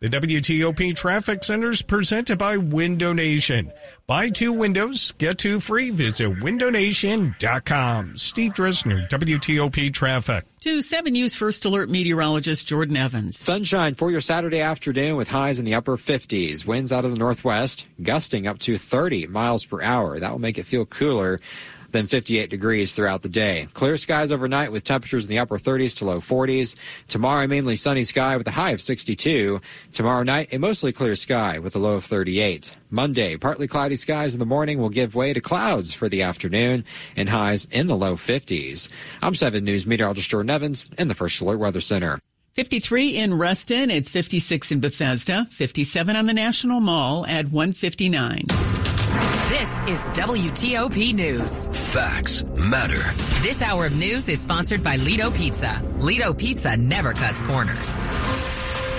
The WTOP Traffic Centers presented by Window Nation. Buy two windows, get two free. Visit windownation.com. Steve Dresner, WTOP Traffic. To 7 News First Alert meteorologist Jordan Evans. Sunshine for your Saturday afternoon with highs in the upper 50s. Winds out of the northwest, gusting up to 30 miles per hour. That will make it feel cooler then 58 degrees throughout the day. Clear skies overnight with temperatures in the upper 30s to low 40s. Tomorrow, mainly sunny sky with a high of 62. Tomorrow night, a mostly clear sky with a low of 38. Monday, partly cloudy skies in the morning will give way to clouds for the afternoon and highs in the low 50s. I'm 7 News meteorologist Jordan Evans in the First Alert Weather Center. 53 in Reston, it's 56 in Bethesda, 57 on the National Mall at 159. This is WTOP News. Facts matter. This hour of news is sponsored by Lido Pizza. Lido Pizza never cuts corners.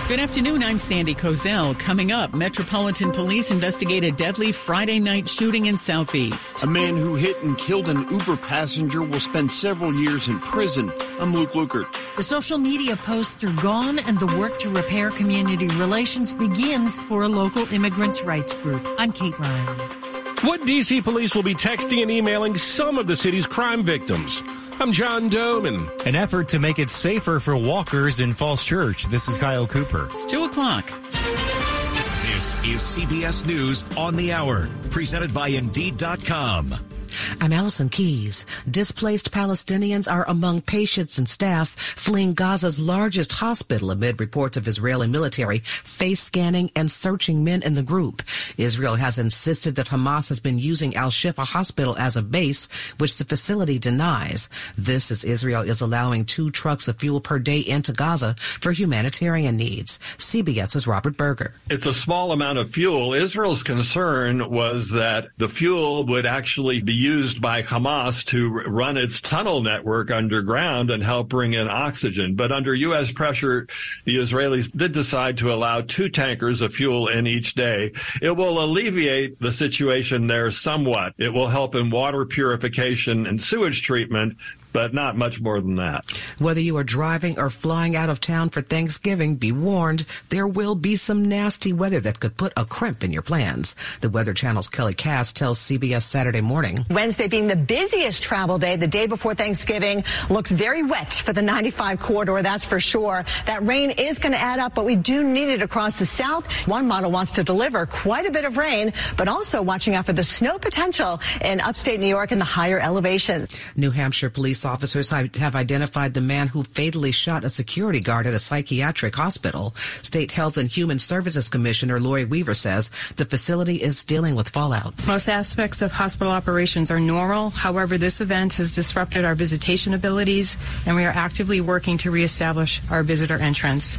Good afternoon. I'm Sandy Kozel. Coming up, Metropolitan Police investigate a deadly Friday night shooting in Southeast. A man who hit and killed an Uber passenger will spend several years in prison. I'm Luke Lukert. The social media posts are gone and the work to repair community relations begins for a local immigrants' rights group. I'm Kate Ryan. What DC police will be texting and emailing some of the city's crime victims. I'm John Domen. An effort to make it safer for walkers in Falls Church. This is Kyle Cooper. It's 2 o'clock. This is CBS News on the Hour, presented by Indeed.com. I'm Allison Keyes. Displaced Palestinians are among patients and staff fleeing Gaza's largest hospital amid reports of Israeli military face scanning and searching men in the group. Israel has insisted that Hamas has been using Al-Shifa hospital as a base, which the facility denies. This as Israel is allowing two trucks of fuel per day into Gaza for humanitarian needs. CBS's Robert Berger. It's a small amount of fuel. Israel's concern was that the fuel would actually be used by Hamas to run its tunnel network underground and help bring in oxygen. But under U.S. pressure, the Israelis did decide to allow two tankers of fuel in each day. It will alleviate the situation there somewhat. It will help in water purification and sewage treatment, but not much more than that. Whether you are driving or flying out of town for Thanksgiving, be warned, there will be some nasty weather that could put a crimp in your plans. The Weather Channel's Kelly Cass tells CBS Saturday morning. Wednesday being the busiest travel day, the day before Thanksgiving, looks very wet for the 95 corridor, that's for sure. That rain is going to add up, but we do need it across the south. One model wants to deliver quite a bit of rain, but also watching out for the snow potential in upstate New York and the higher elevations. New Hampshire police police officers have identified the man who fatally shot a security guard at a psychiatric hospital. State Health and Human Services Commissioner Lori Weaver says the facility is dealing with fallout. Most aspects of hospital operations are normal. However, this event has disrupted our visitation abilities, and we are actively working to reestablish our visitor entrance.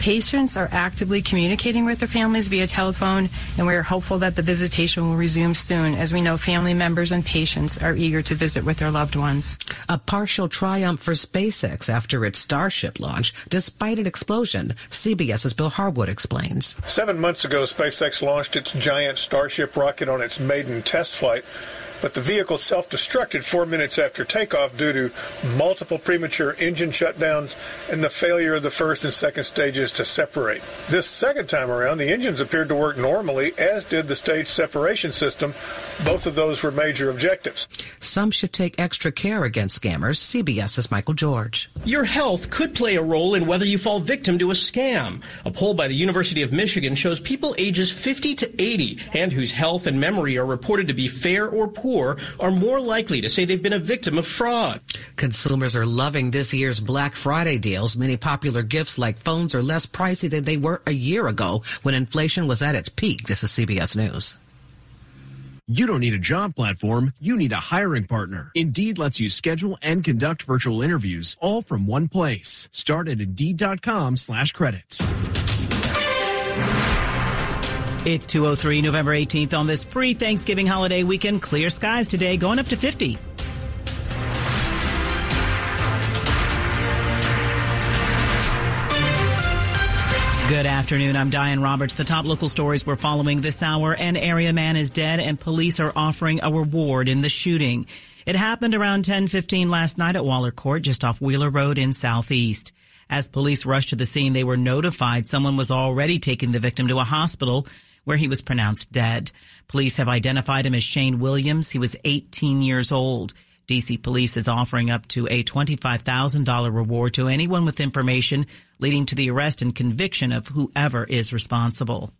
Patients are actively communicating with their families via telephone, and we are hopeful that the visitation will resume soon, as we know family members and patients are eager to visit with their loved ones. A partial triumph for SpaceX after its Starship launch, despite an explosion. CBS's Bill Harwood explains. Seven months ago, SpaceX launched its giant Starship rocket on its maiden test flight but the vehicle self-destructed four minutes after takeoff due to multiple premature engine shutdowns and the failure of the first and second stages stages to separate. This second time around, the engines appeared to work normally, as did the stage separation system. Both of those were major objectives. Some should take extra care against scammers. CBS's Michael George. Your health could play a role in whether you fall victim to a scam. A poll by the University of Michigan shows people ages 50 to 80 and whose health and memory are reported to be fair or poor are more likely to say they've been a victim of fraud. Consumers are loving this year's Black Friday deals. Many popular gifts like phones are less pricey than they were a year ago when inflation was at its peak. This is CBS News. You don't need a job platform, you need a hiring partner. Indeed lets you schedule and conduct virtual interviews all from one place. Start at Indeed.com slash credits. It's 203 November 18th on this pre-Thanksgiving holiday weekend. Clear skies today, going up to 50. Good afternoon. I'm Diane Roberts. The top local stories we're following this hour. An area man is dead and police are offering a reward in the shooting. It happened around 10:15 last night at Waller Court just off Wheeler Road in Southeast. As police rushed to the scene, they were notified someone was already taking the victim to a hospital where he was pronounced dead. Police have identified him as Shane Williams. He was 18 years old. DC Police is offering up to a $25,000 reward to anyone with information leading to the arrest and conviction of whoever is responsible.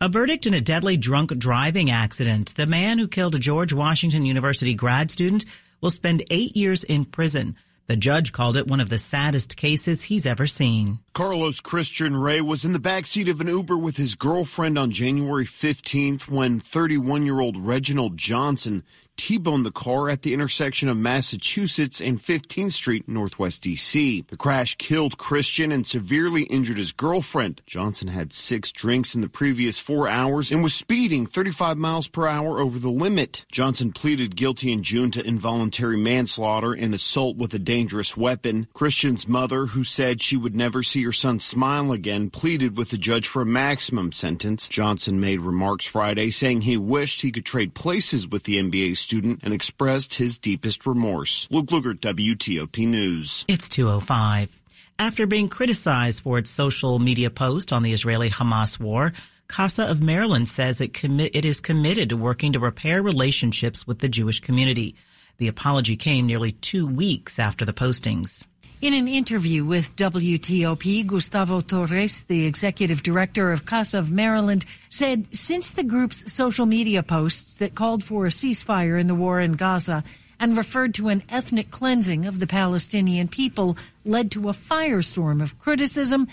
A verdict in a deadly drunk driving accident. The man who killed a George Washington University grad student will spend eight years in prison. The judge called it one of the saddest cases he's ever seen. Carlos Christian Ray was in the backseat of an Uber with his girlfriend on January 15th when 31 year old Reginald Johnson T-boned the car at the intersection of Massachusetts and 15th Street, Northwest DC. The crash killed Christian and severely injured his girlfriend. Johnson had six drinks in the previous four hours and was speeding 35 miles per hour over the limit. Johnson pleaded guilty in June to involuntary manslaughter and assault with a dangerous weapon. Christian's mother, who said she would never see her son smile again, pleaded with the judge for a maximum sentence. Johnson made remarks Friday saying he wished he could trade places with the MBA student and expressed his deepest remorse. Luke Lukert, WTOP News. It's 205. After being criticized for its social media post on the Israeli-Hamas war, CASA of Maryland says it, commi- it is committed to working to repair relationships with the Jewish community. The apology came nearly two weeks after the postings. In an interview with WTOP, Gustavo Torres, the executive director of CASA of Maryland, said since the group's social media posts that called for a ceasefire in the war in Gaza and referred to an ethnic cleansing of the Palestinian people led to a firestorm of criticism,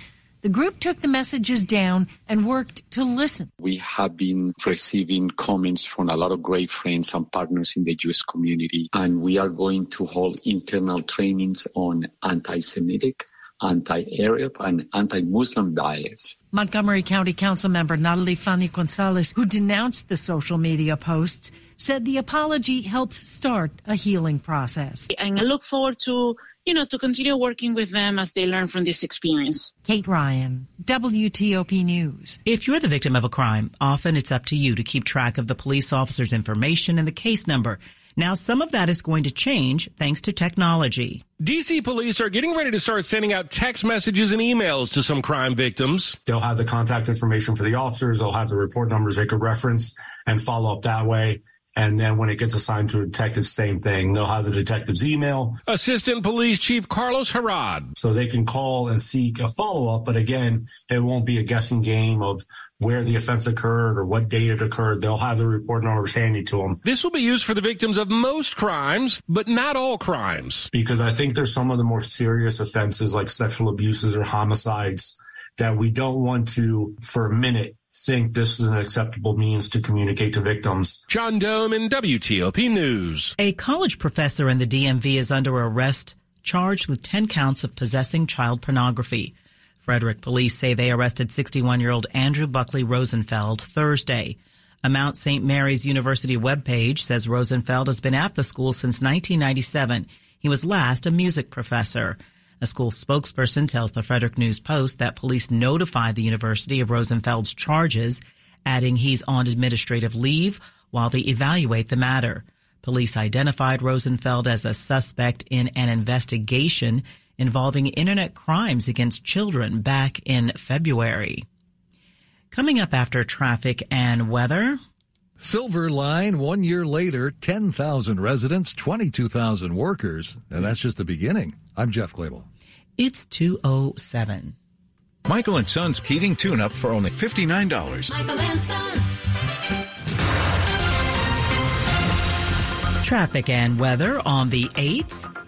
the group took the messages down and worked to listen. We have been receiving comments from a lot of great friends and partners in the Jewish community, and we are going to hold internal trainings on anti-Semitic, anti-Arab, and anti-Muslim bias. Montgomery County Council member Natalie Fani Gonzalez, who denounced the social media posts, said the apology helps start a healing process. And I look forward to, you know, to continue working with them as they learn from this experience. Kate Ryan, WTOP News. If you're the victim of a crime, often it's up to you to keep track of the police officer's information and the case number. Now, some of that is going to change thanks to technology. DC police are getting ready to start sending out text messages and emails to some crime victims. They'll have the contact information for the officers. They'll have the report numbers they could reference and follow up that way. And then when it gets assigned to a detective, same thing. They'll have the detective's email. Assistant Police Chief Carlos Heraud. So they can call and seek a follow up. But again, it won't be a guessing game of where the offense occurred or what date it occurred. They'll have the report numbers handy to them. This will be used for the victims of most crimes, but not all crimes. Because I think there's some of the more serious offenses like sexual abuses or homicides that we don't want to, for a minute, think this is an acceptable means to communicate to victims. John Domen WTOP News. A college professor in the DMV is under arrest, charged with 10 counts of possessing child pornography. Frederick police say they arrested 61 year old Andrew Buckley Rosenfeld Thursday. A Mount St. Mary's University webpage says Rosenfeld has been at the school since 1997. He was last a music professor. A school spokesperson tells the Frederick News Post that police notified the university of Rosenfeld's charges, adding he's on administrative leave while they evaluate the matter. Police identified Rosenfeld as a suspect in an investigation involving internet crimes against children back in February. Coming up after traffic and weather. Silver Line, one year later, 10,000 residents, 22,000 workers, and that's just the beginning. I'm Jeff Clabaugh. It's 207. Michael and Son's heating tune up for only $59. Michael and Son. Traffic and weather on the 8th.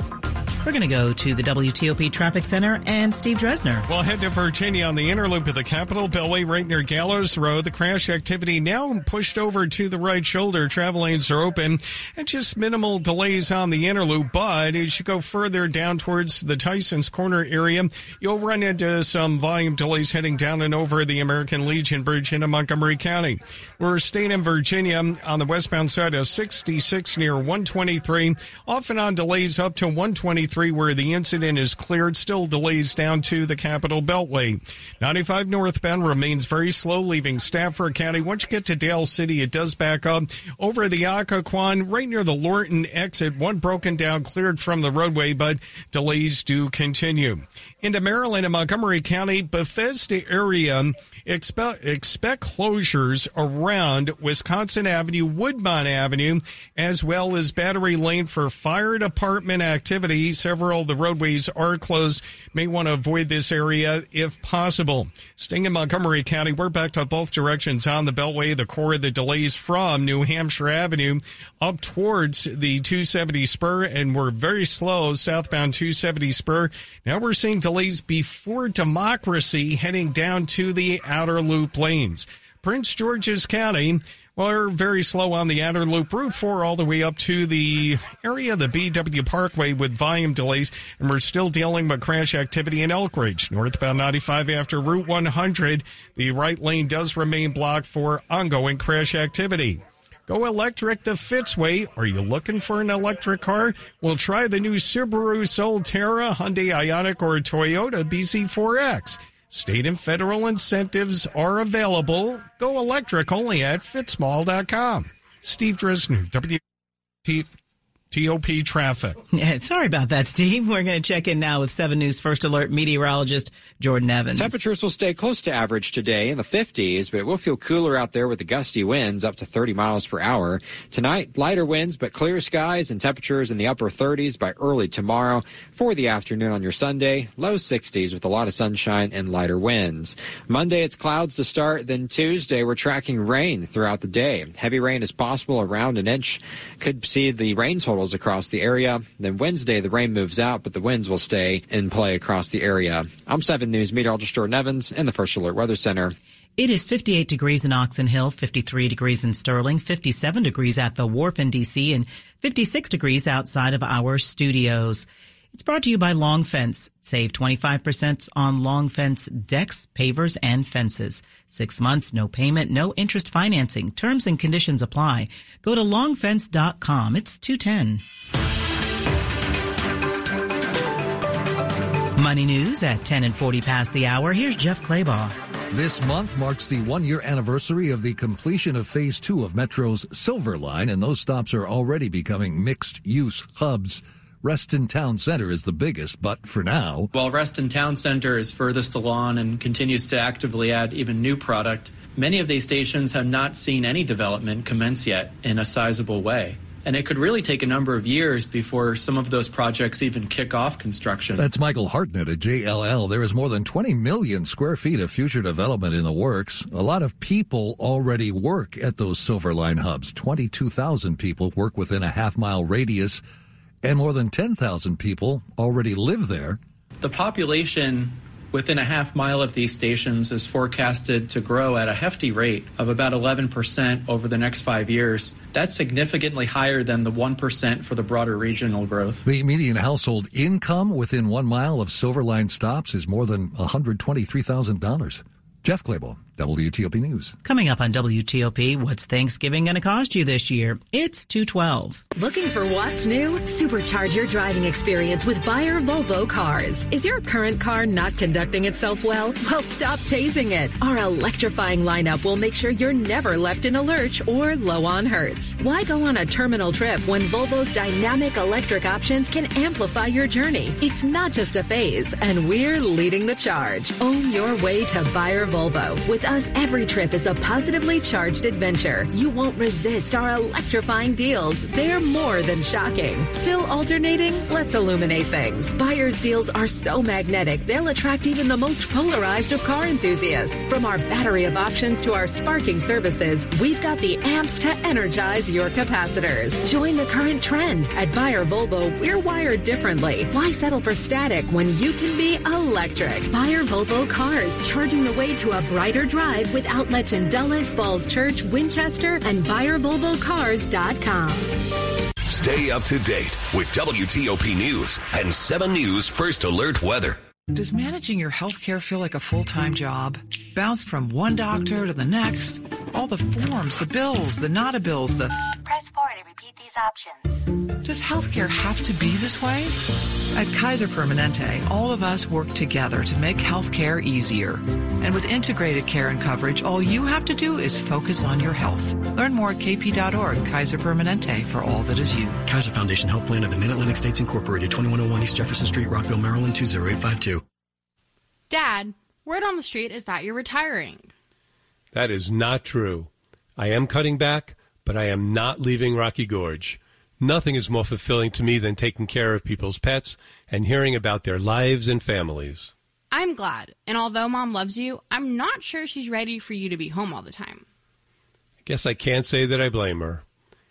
We're going to go to the WTOP Traffic Center and Steve Dresner. Well, head to Virginia on the inner loop of the Capitol Beltway right near Gallows Road. The crash activity now pushed over to the right shoulder. Travel lanes are open and just minimal delays on the inner loop. But as you go further down towards the Tyson's Corner area, you'll run into some volume delays heading down and over the American Legion Bridge into Montgomery County. We're staying in Virginia on the westbound side of 66 near 123, off and on delays up to 123 where the incident is cleared. Still delays down to the Capitol Beltway. 95 northbound remains very slow leaving Stafford County. Once you get to Dale City, it does back up over the Occoquan right near the Lorton exit. One broken down, cleared from the roadway, but delays do continue. Into Maryland and Montgomery County, Bethesda area expect, expect closures around Wisconsin Avenue, Woodmont Avenue, as well as Battery Lane for fire department activity. Several of the roadways are closed. May want to avoid this area if possible. Staying in Montgomery County, we're back to both directions on the Beltway. The core of the delays from New Hampshire Avenue up towards the 270 spur, and we're very slow southbound 270 spur. Now we're seeing delays before democracy heading down to the outer loop lanes. Prince George's County, we're very slow on the outer loop. Route 4 all the way up to the area of the BW Parkway with volume delays, and we're still dealing with crash activity in Elkridge. Northbound 95 after Route 100, the right lane does remain blocked for ongoing crash activity. Go electric the Fitzway. Are you looking for an electric car? We'll try the new Subaru Solterra, Hyundai Ioniq, or Toyota BZ4X. State and federal incentives are available. Go electric only at fitzmall.com. Steve Dresner, WT. TOP traffic. Yeah, sorry about that, Steve. We're going to check in now with 7 News First Alert meteorologist Jordan Evans. Temperatures will stay close to average today in the 50s, but it will feel cooler out there with the gusty winds up to 30 miles per hour. Tonight, lighter winds, but clear skies and temperatures in the upper 30s by early tomorrow. For the afternoon on your Sunday, low 60s with a lot of sunshine and lighter winds. Monday, it's clouds to start. Then Tuesday, we're tracking rain throughout the day. Heavy rain is possible around an inch. Could see the rain total across the area. Then Wednesday, the rain moves out, but the winds will stay in play across the area. I'm 7 News meteorologist Jordan Evans in the First Alert Weather Center. It is 58 degrees in Oxon Hill, 53 degrees in Sterling, 57 degrees at the Wharf in DC, and 56 degrees outside of our studios. It's brought to you by Long Fence. Save 25% on Long Fence decks, pavers, and fences. Six months, no payment, no interest financing. Terms and conditions apply. Go to longfence.com. It's 210. Money news at 10 and 40 past the hour. Here's Jeff Clabaugh. This month marks the one year anniversary of the completion of phase two of Metro's Silver Line, and those stops are already becoming mixed use hubs. Reston Town Center is the biggest, but for now. While Reston Town Center is furthest along and continues to actively add even new product, many of these stations have not seen any development commence yet in a sizable way. And it could really take a number of years before some of those projects even kick off construction. That's Michael Hartnett at JLL. There is more than 20 million square feet of future development in the works. A lot of people already work at those Silver Line hubs. 22,000 people work within a half mile radius and more than 10,000 people already live there. The population within a half mile of these stations is forecasted to grow at a hefty rate of about 11% over the next five years. That's significantly higher than the 1% for the broader regional growth. The median household income within one mile of Silver Line stops is more than $123,000. Jeff Clabaugh, WTOP News. Coming up on WTOP, what's Thanksgiving going to cost you this year? It's 212. Looking for what's new? Supercharge your driving experience with Beyer Volvo cars. Is your current car not conducting itself well? Well, stop tasing it. Our electrifying lineup will make sure you're never left in a lurch or low on hertz. Why go on a terminal trip when Volvo's dynamic electric options can amplify your journey? It's not just a phase, and we're leading the charge. Own your way to Beyer Volvo with us, every trip is a positively charged adventure. You won't resist our electrifying deals. They're more than shocking. Still alternating? Let's illuminate things. Beyer's deals are so magnetic, they'll attract even the most polarized of car enthusiasts. From our battery of options to our sparking services, we've got the amps to energize your capacitors. Join the current trend. At Beyer Volvo, we're wired differently. Why settle for static when you can be electric? Beyer Volvo cars, charging the way to a brighter drive Drive with outlets in Dulles, Falls Church, Winchester, and BeyerVolvoCars.com. Stay up to date with WTOP News and 7 News First Alert Weather. Does managing your health care feel like a full time job? Bounced from one doctor to the next? All the forms, the bills, the nada bills, the. Press 4 to repeat these options. Does healthcare have to be this way? At Kaiser Permanente, all of us work together to make healthcare easier. And with integrated care and coverage, all you have to do is focus on your health. Learn more at kp.org. Kaiser Permanente for all that is you. Kaiser Foundation Health Plan of the Mid Atlantic States Incorporated, 2101 East Jefferson Street, Rockville, Maryland, 20852. Dad, word on the street is that you're retiring. That is not true. I am cutting back, but I am not leaving Rocky Gorge. Nothing is more fulfilling to me than taking care of people's pets and hearing about their lives and families. I'm glad, and although Mom loves you, I'm not sure she's ready for you to be home all the time. I guess I can't say that I blame her.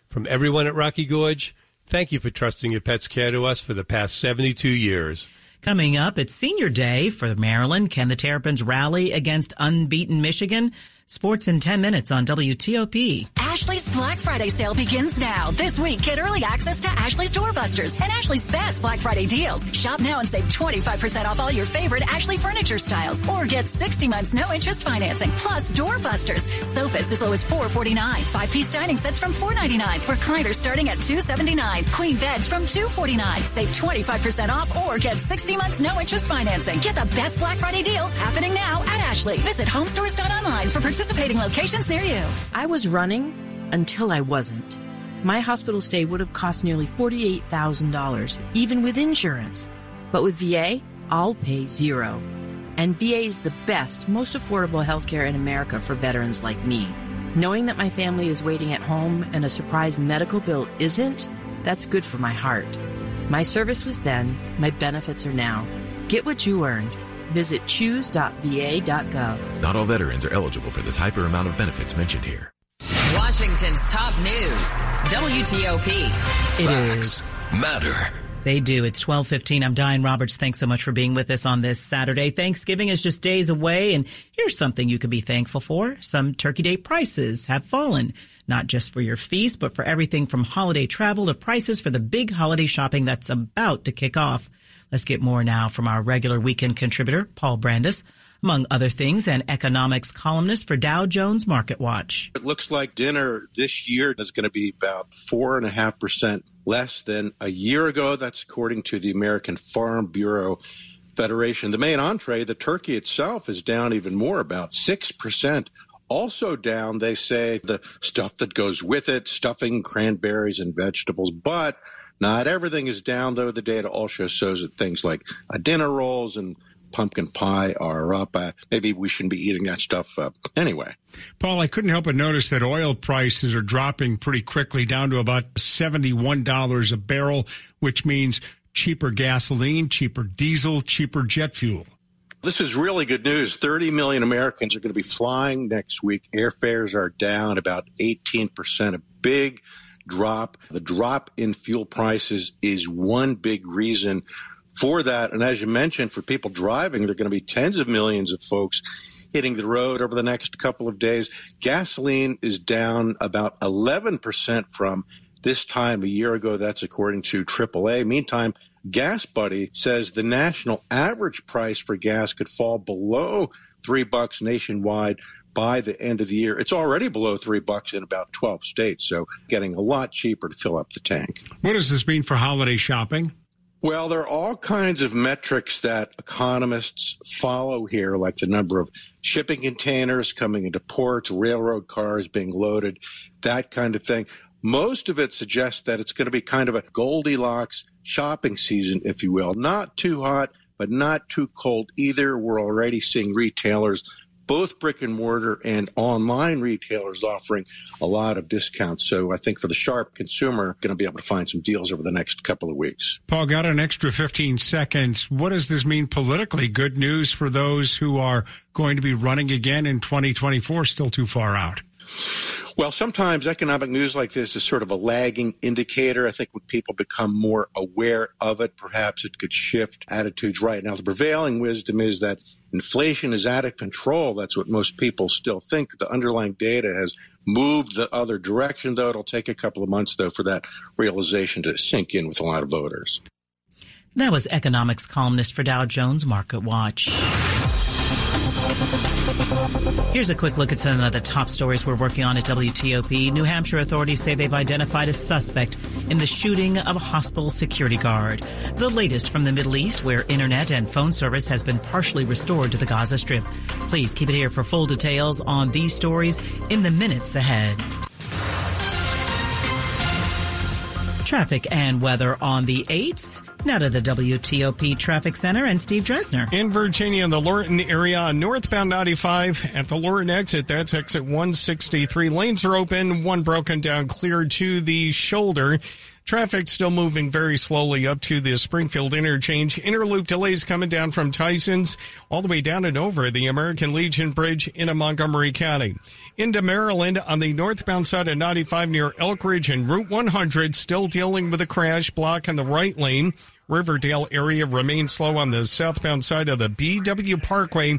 From everyone at Rocky Gorge, thank you for trusting your pet's care to us for the past 72 years. Coming up, it's senior day for Maryland. Can the Terrapins rally against unbeaten Michigan? Sports in 10 minutes on WTOP. Ashley's Black Friday sale begins now. This week, get early access to Ashley's Doorbusters and Ashley's best Black Friday deals. Shop now and save 25% off all your favorite Ashley furniture styles or get 60 months no interest financing plus Doorbusters. Sofas as low as 449. Five piece dining sets from $499. Recliners starting at 279. Queen beds from 249. Save 25% off or get 60 months no interest financing. Get the best Black Friday deals happening now at Ashley. Visit homestores.online for participating locations near you. I was running until I wasn't. My hospital stay would have cost nearly $48,000, even with insurance. But with VA, I'll pay zero. And VA is the best, most affordable healthcare in America for veterans like me. Knowing that my family is waiting at home and a surprise medical bill isn't, that's good for my heart. My service was then, my benefits are now. Get what you earned. Visit choose.va.gov. Not all veterans are eligible for the type or amount of benefits mentioned here. Washington's top news, WTOP. Facts matter. They do. It's 1215. I'm Diane Roberts. Thanks so much for being with us on this Saturday. Thanksgiving is just days away, and here's something you could be thankful for. Some Turkey Day prices have fallen, not just for your feast, but for everything from holiday travel to prices for the big holiday shopping that's about to kick off. Let's get more now from our regular weekend contributor, Paul Brandus among other things, an economics columnist for Dow Jones Market Watch. It looks like dinner this year is going to be about four and a half percent less than a year ago. That's according to the American Farm Bureau Federation. The main entree, the turkey itself, is down even more, about six percent. Also down, they say, the stuff that goes with it, stuffing, cranberries, and vegetables. But not everything is down, though. The data also shows that things like uh, dinner rolls and pumpkin pie are up. Uh, maybe we shouldn't be eating that stuff uh, anyway. Paul, I couldn't help but notice that oil prices are dropping pretty quickly down to about $71 a barrel, which means cheaper gasoline, cheaper diesel, cheaper jet fuel. This is really good news. 30 million Americans are going to be flying next week. Airfares are down about 18%, a big drop. The drop in fuel prices is one big reason for that. And as you mentioned, for people driving, there are going to be tens of millions of folks hitting the road over the next couple of days. Gasoline is down about 11% from this time a year ago. That's according to AAA. Meantime, Gas Buddy says the national average price for gas could fall below three bucks nationwide by the end of the year. It's already below three bucks in about 12 states, so getting a lot cheaper to fill up the tank. What does this mean for holiday shopping? Well, there are all kinds of metrics that economists follow here, like the number of shipping containers coming into ports, railroad cars being loaded, that kind of thing. Most of it suggests that it's going to be kind of a Goldilocks shopping season, if you will. Not too hot, but not too cold either. We're already seeing retailers both brick and mortar and online retailers offering a lot of discounts. So I think for the sharp consumer, going to be able to find some deals over the next couple of weeks. Paul, got an extra 15 seconds. What does this mean politically? Good news for those who are going to be running again in 2024, still too far out. Well, sometimes economic news like this is sort of a lagging indicator. I think when people become more aware of it, perhaps it could shift attitudes right now. The prevailing wisdom is that inflation is out of control. That's what most people still think. The underlying data has moved the other direction, though. It'll take a couple of months, though, for that realization to sink in with a lot of voters. That was economics columnist for Dow Jones Market Watch. Here's a quick look at some of the top stories we're working on at WTOP. New Hampshire authorities say they've identified a suspect in the shooting of a hospital security guard. The latest from the Middle East, where internet and phone service has been partially restored to the Gaza Strip. Please keep it here for full details on these stories in the minutes ahead. Traffic and weather on the 8th. Now to the WTOP Traffic Center and Steve Dresner. In Virginia, in the Lorton area, northbound 95 at the Lorton exit, that's exit 163. Lanes are open, one broken down, clear to the shoulder. Traffic still moving very slowly up to the Springfield interchange. Interloop delays coming down from Tyson's all the way down and over the American Legion Bridge into Montgomery County. Into Maryland on the northbound side of 95 near Elk Ridge and Route 100, still dealing with a crash block in the right lane. Riverdale area remains slow on the southbound side of the BW Parkway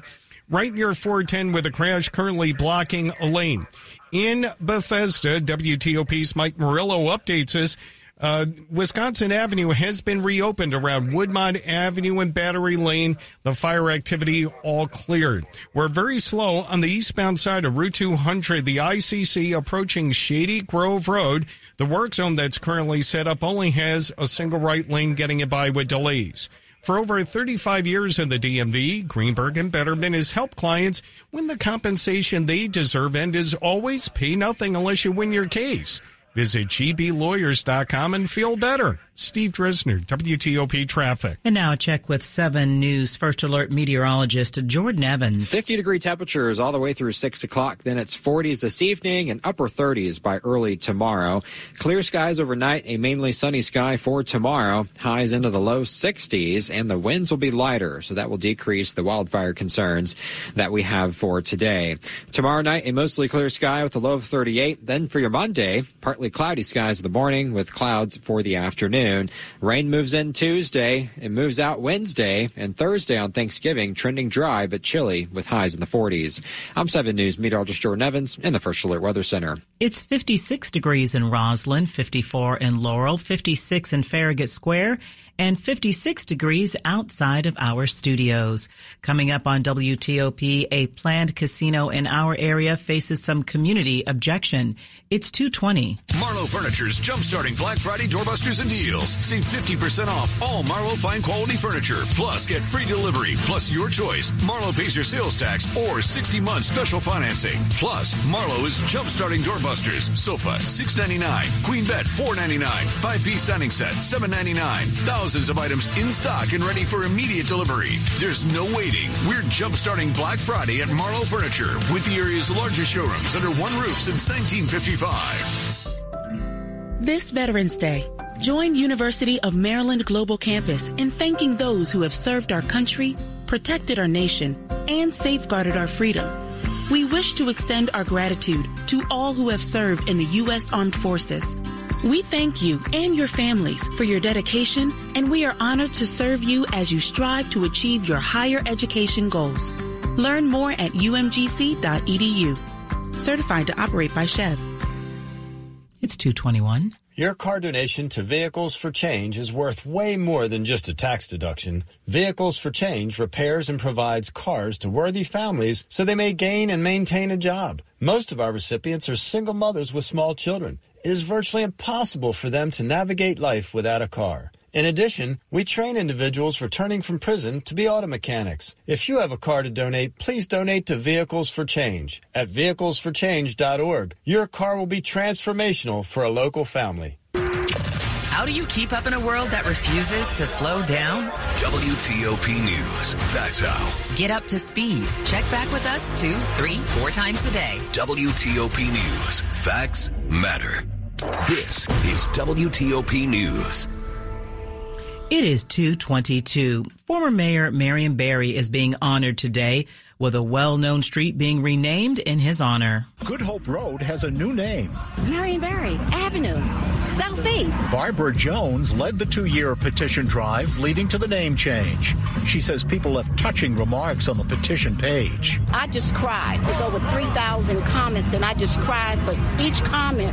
right near 410 with a crash currently blocking a lane. In Bethesda, WTOP's Mike Murillo updates us. Uh, Wisconsin Avenue has been reopened around Woodmont Avenue and Battery Lane. The fire activity all cleared. We're very slow on the eastbound side of Route 200, the ICC approaching Shady Grove Road. The work zone that's currently set up only has a single right lane getting it by with delays. For over 35 years in the DMV, Greenberg and Bederman has helped clients win the compensation they deserve and is always pay nothing unless you win your case. Visit gblawyers.com and feel better. Steve Dresner, WTOP Traffic. And now a check with 7 News First Alert meteorologist Jordan Evans. 50 degree temperatures all the way through 6 o'clock. Then it's 40s this evening and upper 30s by early tomorrow. Clear skies overnight, a mainly sunny sky for tomorrow. Highs into the low 60s and the winds will be lighter, so that will decrease the wildfire concerns that we have for today. Tomorrow night, a mostly clear sky with a low of 38. Then for your Monday, partly cloudy skies in the morning with clouds for the afternoon. Rain moves in Tuesday. It moves out Wednesday and Thursday on Thanksgiving, trending dry but chilly with highs in the 40s. I'm 7 News meteorologist Jordan Evans in the First Alert Weather Center. It's 56 degrees in Rosslyn, 54 in Laurel, 56 in Farragut Square, and 56 degrees outside of our studios. Coming up on WTOP, a planned casino in our area faces some community objection. It's 220. Marlo Furniture's jumpstarting Black Friday doorbusters and deals. Save 50% off all Marlo fine quality furniture. Plus, get free delivery. Plus, your choice. Marlo pays your sales tax or 60 months special financing. Plus, Marlo is jumpstarting doorbusters. Sofa, $6.99. Queen bed, $4.99. Five piece dining set, $7.99. Thousands of items in stock and ready for immediate delivery. There's no waiting. We're jumpstarting Black Friday at Marlo Furniture with the area's largest showrooms under one roof since 1955. This Veterans Day, join University of Maryland Global Campus in thanking those who have served our country, protected our nation, and safeguarded our freedom. We wish to extend our gratitude to all who have served in the U.S. Armed Forces. We thank you and your families for your dedication, and we are honored to serve you as you strive to achieve your higher education goals. Learn more at umgc.edu. Certified to operate by SCHEV. It's 221. Your car donation to Vehicles for Change is worth way more than just a tax deduction. Vehicles for Change repairs and provides cars to worthy families so they may gain and maintain a job. Most of our recipients are single mothers with small children. It is virtually impossible for them to navigate life without a car. In addition, we train individuals returning from prison to be auto mechanics. If you have a car to donate, please donate to Vehicles for Change at vehiclesforchange.org. Your car will be transformational for a local family. How do you keep up in a world that refuses to slow down? WTOP News. That's how. Get up to speed. Check back with us two, three, four times a day. WTOP News. Facts matter. This is WTOP News. It is 222. Former Mayor Marion Barry is being honored today with a well-known street being renamed in his honor. Good Hope Road has a new name. Marion Barry Avenue, Southeast. Barbara Jones led the two-year petition drive leading to the name change. She says people left touching remarks on the petition page. I just cried. There's over 3,000 comments, and I just cried for each comment.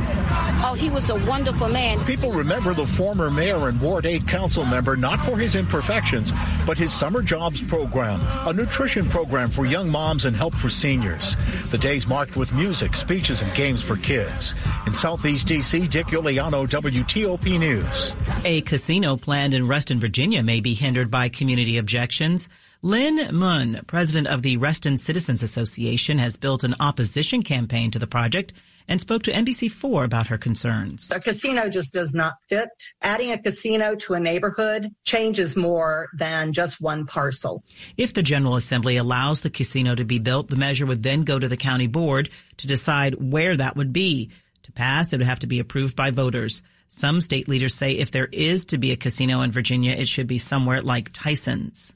Oh, he was a wonderful man. People remember the former mayor and Ward 8 council member not for his imperfections, but his summer jobs program, a nutrition program for young moms and help for seniors. The days marked with music, speeches, and games for kids. In Southeast D.C., Dick Uliano, WTOP News. A casino planned in Reston, Virginia may be hindered by community objections. Lynn Munn, president of the Reston Citizens Association, has built an opposition campaign to the project and spoke to NBC4 about her concerns. A casino just does not fit. Adding a casino to a neighborhood changes more than just one parcel. If the General Assembly allows the casino to be built, the measure would then go to the county board to decide where that would be. To pass, it would have to be approved by voters. Some state leaders say if there is to be a casino in Virginia, it should be somewhere like Tyson's.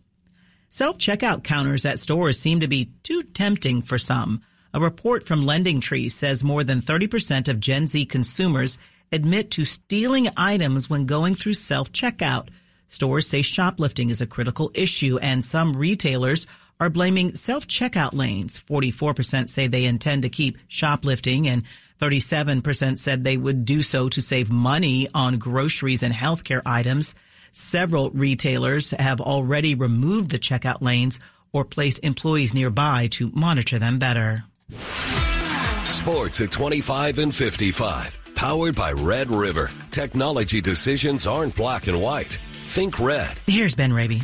Self checkout counters at stores seem to be too tempting for some. A report from Lending Tree says more than 30% of Gen Z consumers admit to stealing items when going through self checkout. Stores say shoplifting is a critical issue and some retailers are blaming self checkout lanes. 44% say they intend to keep shoplifting and 37% said they would do so to save money on groceries and healthcare items. Several retailers have already removed the checkout lanes or placed employees nearby to monitor them better. Sports at 25 and 55. Powered by Red River. Technology decisions aren't black and white. Think red. Here's Ben Raby.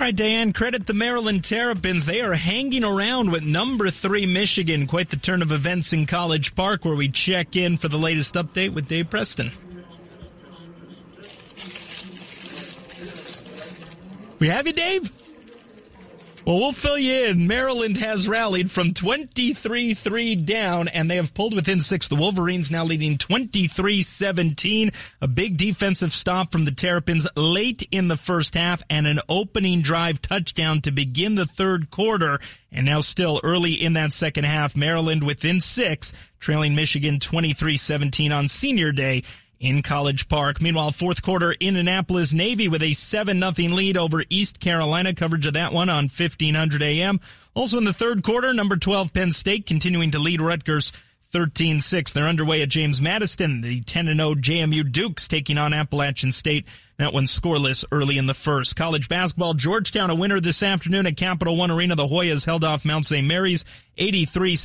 All right, Dan, credit the Maryland Terrapins. They are hanging around with number three Michigan. Quite the turn of events in College Park, where we check in for the latest update with Dave Preston. We have you, Dave? Well, we'll fill you in. Maryland has rallied from 23 3 down, and they have pulled within six. The Wolverines now leading 23 17. A big defensive stop from the Terrapins late in the first half, and an opening drive touchdown to begin the third quarter. And now, still early in that second half, Maryland within six, trailing Michigan 23 17 on senior day in College Park. Meanwhile, fourth quarter, in Annapolis Navy with a 7 0 lead over East Carolina. Coverage of that one on 1500 AM. Also in the third quarter, number 12 Penn State continuing to lead Rutgers 13-6. They're underway at James Madison. The 10-0 JMU Dukes taking on Appalachian State. That one scoreless early in the first. College basketball, Georgetown a winner this afternoon at Capital One Arena. The Hoyas held off Mount St. Mary's 83